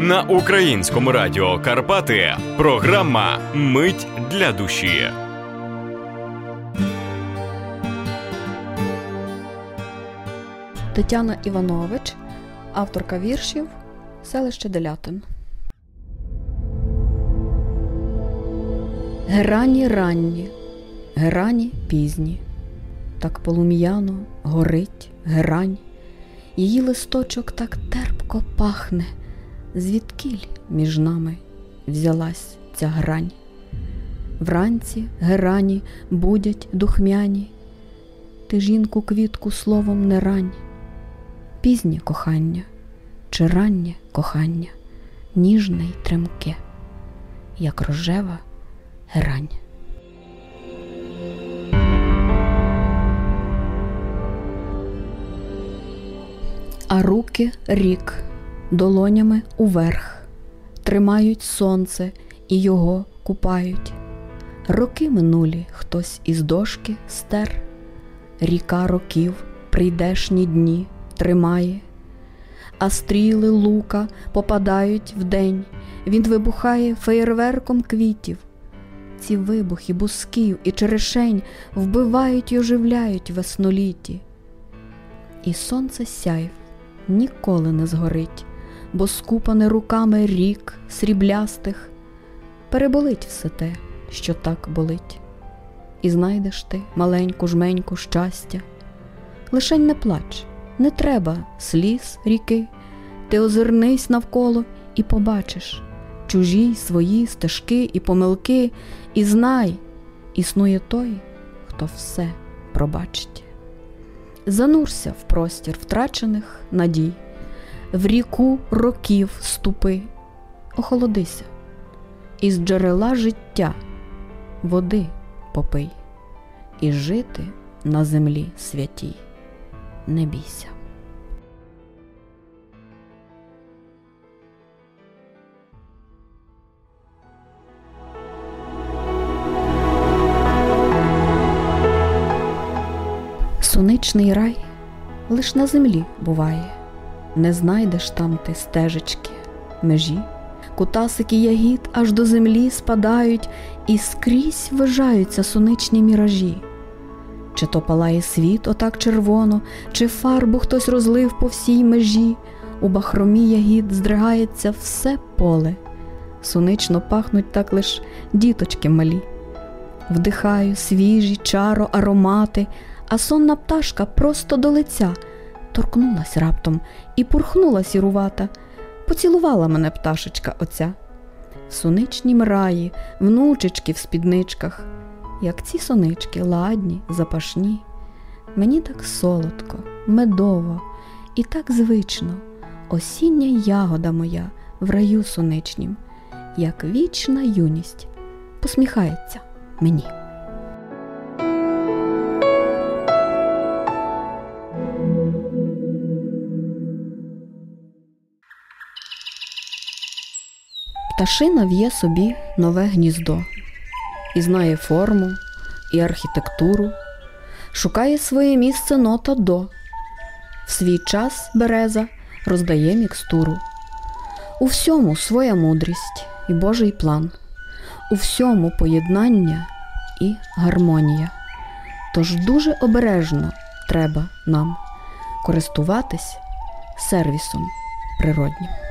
На українському радіо Карпати програма Мить для душі. Тетяна Іванович, авторка віршів, селище Делятин. Герані ранні, герані пізні, так полум'яно горить герань, її листочок так терпко пахне, звідкіль між нами взялась ця грань. Вранці герані будять духмяні, ти жінку квітку словом не рань, пізнє кохання чи раннє кохання, ніжне й тремке, як рожева грань. А руки рік долонями уверх, тримають сонце і його купають. Роки минулі хтось із дошки стер, ріка років прийдешні дні тримає, а стріли лука попадають вдень, він вибухає феєрверком квітів. Ці вибухи бусків і черешень вбивають й оживляють весноліті. І сонце сяйв ніколи не згорить, бо скупане руками рік сріблястих, переболить все те, що так болить, і знайдеш ти маленьку жменьку щастя. Лишень не плач, не треба сліз ріки, ти озирнись навколо і побачиш чужі свої стежки і помилки, і знай, існує той, хто все пробачить. Занурся в простір втрачених надій, в ріку років ступи, охолодися, із джерела життя води попий, і жити на землі святій не бійся. Соничний рай лиш на землі буває, не знайдеш там ти стежечки, межі, кутасики ягід аж до землі спадають і скрізь вижаються соничні міражі. Чи то палає світ отак червоно, чи фарбу хтось розлив по всій межі, у бахромі ягід здригається все поле, сонично пахнуть так лиш діточки малі. Вдихаю свіжі чаро аромати а сонна пташка просто до лиця торкнулась раптом і пурхнула сірувата, поцілувала мене пташечка оця. В соничнім раї, внучечки в спідничках, як ці сонички ладні, запашні. Мені так солодко, медово і так звично, осіння ягода моя в раю соничнім, як вічна юність посміхається мені. Пташина в'є собі нове гніздо і знає форму і архітектуру, шукає своє місце нота до, в свій час береза роздає мікстуру. У всьому своя мудрість і Божий план, у всьому поєднання і гармонія. Тож дуже обережно треба нам користуватись сервісом природнім.